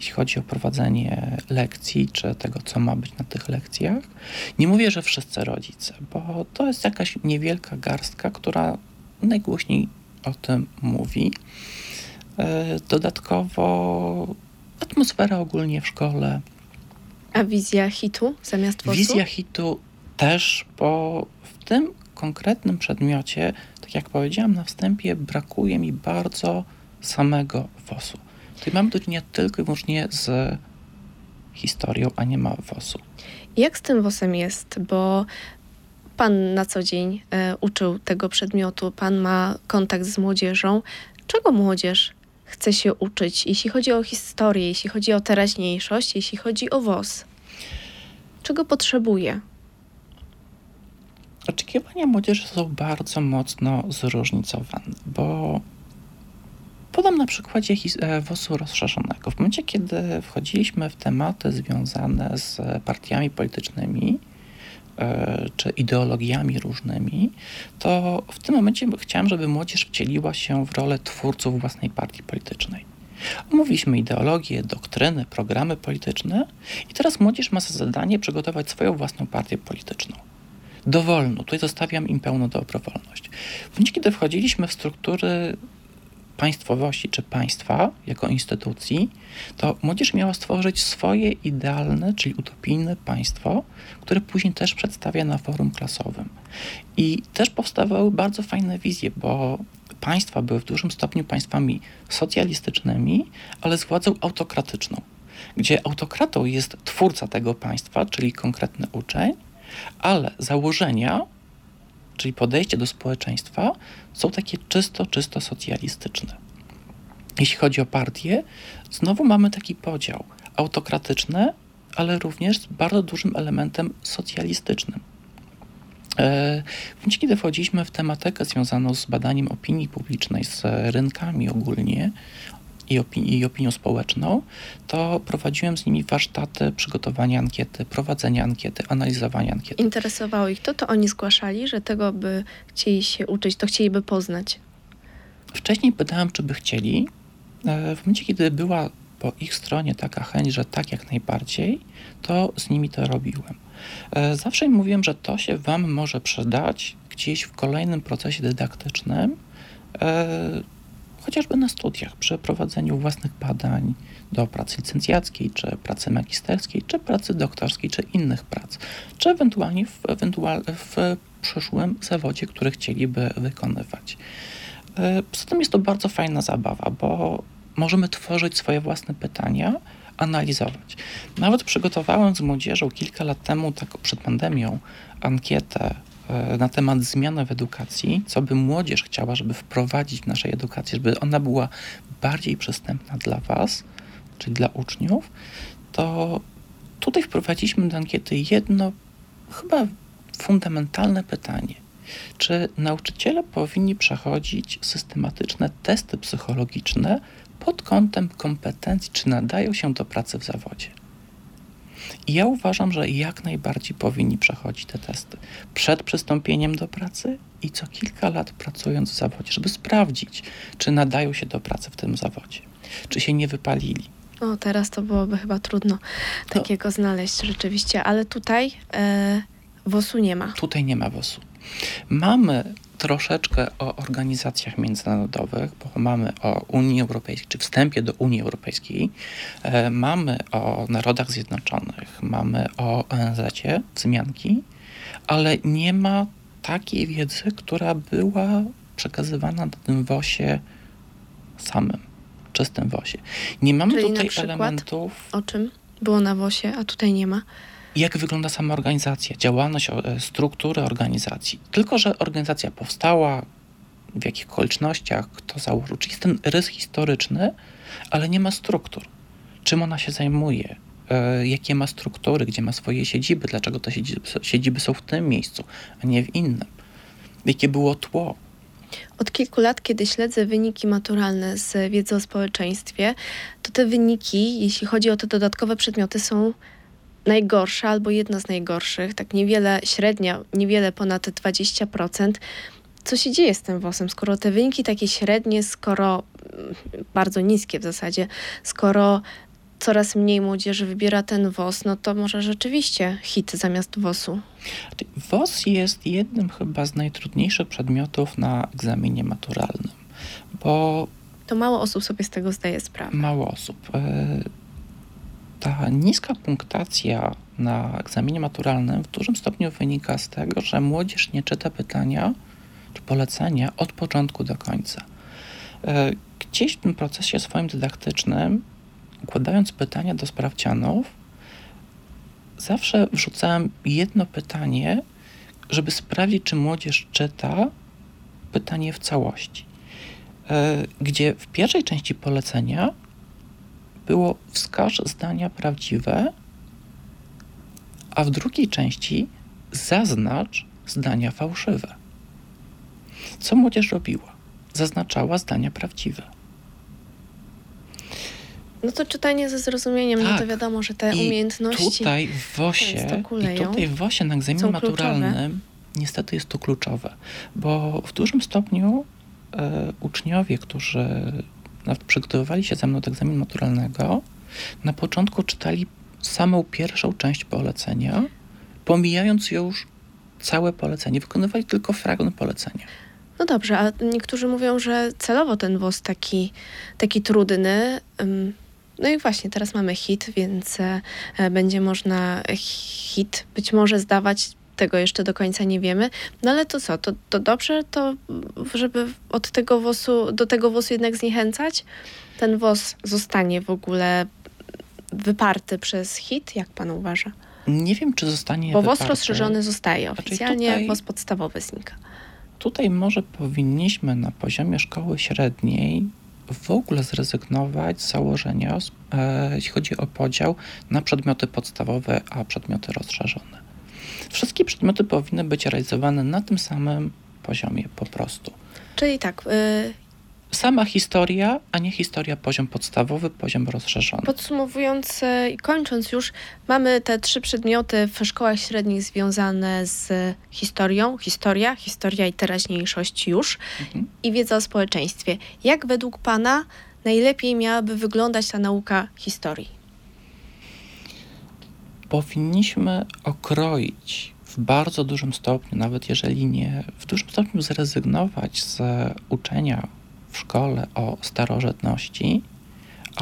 jeśli chodzi o prowadzenie lekcji, czy tego, co ma być na tych lekcjach. Nie mówię, że wszyscy rodzice, bo to jest jakaś niewielka garstka, która najgłośniej o tym mówi. E, dodatkowo atmosfera ogólnie w szkole. A wizja hitu zamiast WOS-u? Wizja hitu też, bo w tym konkretnym przedmiocie, tak jak powiedziałam na wstępie, brakuje mi bardzo samego WOS-u. Tutaj mamy do czynienia tylko i wyłącznie z historią, a nie ma WOS-u. Jak z tym WOS-em jest? Bo pan na co dzień e, uczył tego przedmiotu, pan ma kontakt z młodzieżą. Czego młodzież chce się uczyć, jeśli chodzi o historię, jeśli chodzi o teraźniejszość, jeśli chodzi o WOS? Czego potrzebuje? Oczekiwania młodzieży są bardzo mocno zróżnicowane, bo Podam na przykładzie e, WOS-u rozszerzonego. W momencie, kiedy wchodziliśmy w tematy związane z partiami politycznymi, e, czy ideologiami różnymi, to w tym momencie chciałem, żeby młodzież wcieliła się w rolę twórców własnej partii politycznej. Omówiliśmy ideologię, doktryny, programy polityczne i teraz młodzież ma za zadanie przygotować swoją własną partię polityczną. Dowolną, tutaj zostawiam im pełną dobrowolność. W momencie, kiedy wchodziliśmy w struktury państwowości czy państwa jako instytucji, to młodzież miała stworzyć swoje idealne, czyli utopijne państwo, które później też przedstawia na forum klasowym. I też powstawały bardzo fajne wizje, bo państwa były w dużym stopniu państwami socjalistycznymi, ale z władzą autokratyczną, gdzie autokratą jest twórca tego państwa, czyli konkretny uczeń, ale założenia czyli podejście do społeczeństwa, są takie czysto, czysto socjalistyczne. Jeśli chodzi o partie, znowu mamy taki podział autokratyczny, ale również z bardzo dużym elementem socjalistycznym. E, w momencie, kiedy wchodziliśmy w tematykę związaną z badaniem opinii publicznej, z rynkami ogólnie, i, opini i opinią społeczną, to prowadziłem z nimi warsztaty przygotowania ankiety, prowadzenia ankiety, analizowania ankiety. Interesowało ich to, to oni zgłaszali, że tego by chcieli się uczyć, to chcieliby poznać. Wcześniej pytałem, czy by chcieli. E, w momencie, kiedy była po ich stronie taka chęć, że tak jak najbardziej, to z nimi to robiłem. E, zawsze im mówiłem, że to się Wam może przydać gdzieś w kolejnym procesie dydaktycznym, e, chociażby na studiach, przy prowadzeniu własnych badań do pracy licencjackiej, czy pracy magisterskiej, czy pracy doktorskiej, czy innych prac, czy ewentualnie w, ewentual, w przyszłym zawodzie, który chcieliby wykonywać. E, poza tym jest to bardzo fajna zabawa, bo możemy tworzyć swoje własne pytania, analizować. Nawet przygotowałem z młodzieżą kilka lat temu, tak przed pandemią, ankietę na temat zmian w edukacji, co by młodzież chciała, żeby wprowadzić w naszej edukacji, żeby ona była bardziej przystępna dla Was, czyli dla uczniów, to tutaj wprowadziliśmy do ankiety jedno chyba fundamentalne pytanie. Czy nauczyciele powinni przechodzić systematyczne testy psychologiczne pod kątem kompetencji, czy nadają się do pracy w zawodzie? I ja uważam, że jak najbardziej powinni przechodzić te testy przed przystąpieniem do pracy i co kilka lat pracując w zawodzie, żeby sprawdzić, czy nadają się do pracy w tym zawodzie, czy się nie wypalili. O, teraz to byłoby chyba trudno takiego no. znaleźć rzeczywiście, ale tutaj e, WOS-u nie ma. Tutaj nie ma WOS-u. Mamy troszeczkę o organizacjach międzynarodowych, bo mamy o Unii Europejskiej, czy wstępie do Unii Europejskiej, e, mamy o Narodach Zjednoczonych, mamy o ONZ, wzmianki, ale nie ma takiej wiedzy, która była przekazywana na tym WOSie samym, czystym WOSie. Nie mamy Czyli tutaj elementów. O czym było na WOSie, a tutaj nie ma? Jak wygląda sama organizacja, działalność, e, struktury organizacji. Tylko, że organizacja powstała, w jakich okolicznościach, kto założył. Czyli jest ten rys historyczny, ale nie ma struktur. Czym ona się zajmuje, e, jakie ma struktury, gdzie ma swoje siedziby, dlaczego te siedziby, siedziby są w tym miejscu, a nie w innym. Jakie było tło, od kilku lat, kiedy śledzę wyniki maturalne z wiedzy o społeczeństwie, to te wyniki, jeśli chodzi o te dodatkowe przedmioty, są najgorsza albo jedna z najgorszych, tak niewiele, średnia, niewiele ponad 20%. Co się dzieje z tym WOS-em, skoro te wyniki takie średnie, skoro mm, bardzo niskie w zasadzie, skoro coraz mniej młodzieży wybiera ten WOS, no to może rzeczywiście hit zamiast WOS-u. WOS jest jednym chyba z najtrudniejszych przedmiotów na egzaminie maturalnym, bo... To mało osób sobie z tego zdaje sprawę. Mało osób. Ta niska punktacja na egzaminie maturalnym w dużym stopniu wynika z tego, że młodzież nie czyta pytania czy polecenia od początku do końca. E, gdzieś w tym procesie swoim dydaktycznym, układając pytania do sprawdzianów, zawsze wrzucałem jedno pytanie, żeby sprawdzić, czy młodzież czyta pytanie w całości. E, gdzie w pierwszej części polecenia było wskaż zdania prawdziwe, a w drugiej części zaznacz zdania fałszywe. Co młodzież robiła? Zaznaczała zdania prawdziwe. No to czytanie ze zrozumieniem, tak. no to tak. wiadomo, że te I umiejętności. Tutaj w WOSie, i tutaj w WOSie na egzaminie maturalnym niestety jest to kluczowe, bo w dużym stopniu e, uczniowie, którzy przygotowywali się ze mną do egzaminu maturalnego, na początku czytali samą pierwszą część polecenia, pomijając już całe polecenie, wykonywali tylko fragment polecenia. No dobrze, a niektórzy mówią, że celowo ten WOS taki, taki trudny. No i właśnie, teraz mamy hit, więc e, będzie można hit być może zdawać tego jeszcze do końca nie wiemy. No ale to co, to, to dobrze, to żeby od tego wosu, do tego wosu jednak zniechęcać? Ten wos zostanie w ogóle wyparty przez hit, jak pan uważa? Nie wiem, czy zostanie Bo wyparty. WOS rozszerzony zostaje, znaczy oficjalnie tutaj, WOS podstawowy znika. Tutaj może powinniśmy na poziomie szkoły średniej w ogóle zrezygnować z założenia, e, jeśli chodzi o podział na przedmioty podstawowe, a przedmioty rozszerzone. Wszystkie przedmioty powinny być realizowane na tym samym poziomie po prostu. Czyli tak, y, sama historia, a nie historia poziom podstawowy, poziom rozszerzony. Podsumowując i kończąc już, mamy te trzy przedmioty w szkołach średnich związane z historią, historia, historia i teraźniejszość już mhm. i wiedza o społeczeństwie. Jak według Pana najlepiej miałaby wyglądać ta nauka historii? Powinniśmy okroić w bardzo dużym stopniu, nawet jeżeli nie w dużym stopniu zrezygnować z uczenia w szkole o starożytności.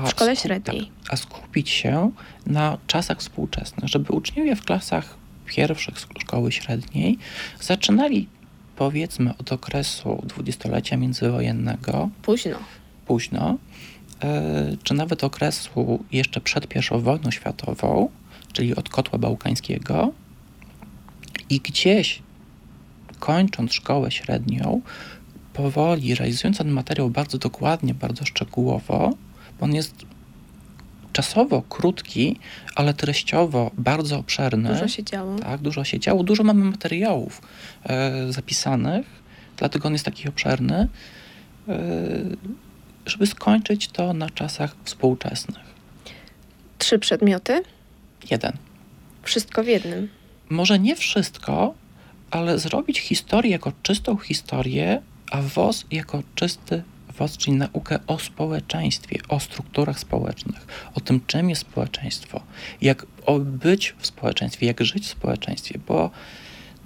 w szkole średniej. Tak, a skupić się na czasach współczesnych, żeby uczniowie w klasach pierwszych szkoły średniej zaczynali powiedzmy od okresu dwudziestolecia międzywojennego. Późno. Późno. E, czy nawet okresu jeszcze przed I wojną światową, czyli od kotła bałkańskiego. I gdzieś kończąc szkołę średnią, powoli, realizując ten materiał bardzo dokładnie, bardzo szczegółowo, bo on jest czasowo krótki, ale treściowo bardzo obszerny. Dużo się działo. Tak, dużo się działo. Dużo mamy materiałów e, zapisanych, dlatego on jest taki obszerny, e, żeby skończyć to na czasach współczesnych. Trzy przedmioty? Jeden. Wszystko w jednym. Może nie wszystko, ale zrobić historię jako czystą historię a WOS jako czysty WOS, czyli naukę o społeczeństwie, o strukturach społecznych, o tym, czym jest społeczeństwo, jak być w społeczeństwie, jak żyć w społeczeństwie, bo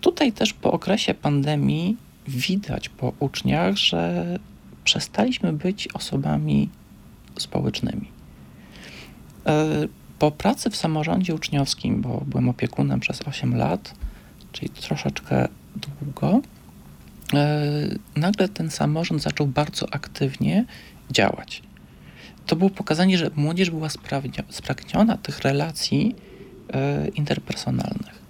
tutaj też po okresie pandemii widać po uczniach, że przestaliśmy być osobami społecznymi. Po pracy w samorządzie uczniowskim, bo byłem opiekunem przez 8 lat, czyli troszeczkę długo, E, nagle ten samorząd zaczął bardzo aktywnie działać. To było pokazanie, że młodzież była spragniona tych relacji e, interpersonalnych.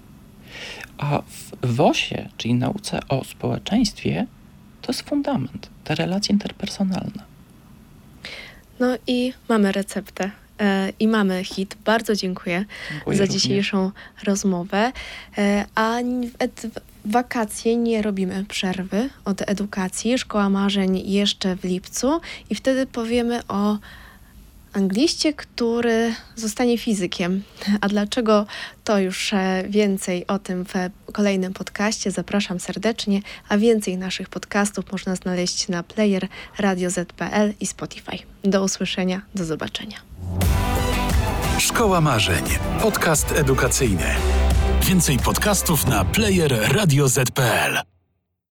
A w WOS-ie, czyli nauce o społeczeństwie, to jest fundament, te relacje interpersonalne. No i mamy receptę i mamy hit. Bardzo dziękuję, dziękuję za również. dzisiejszą rozmowę. A wakacje nie robimy przerwy od edukacji. Szkoła Marzeń jeszcze w lipcu i wtedy powiemy o angliście, który zostanie fizykiem. A dlaczego to już e, więcej o tym w kolejnym podcaście. Zapraszam serdecznie, a więcej naszych podcastów można znaleźć na player Radio Z.pl i Spotify. Do usłyszenia, do zobaczenia. Szkoła Marzeń. Podcast edukacyjny. Więcej podcastów na player radioz.pl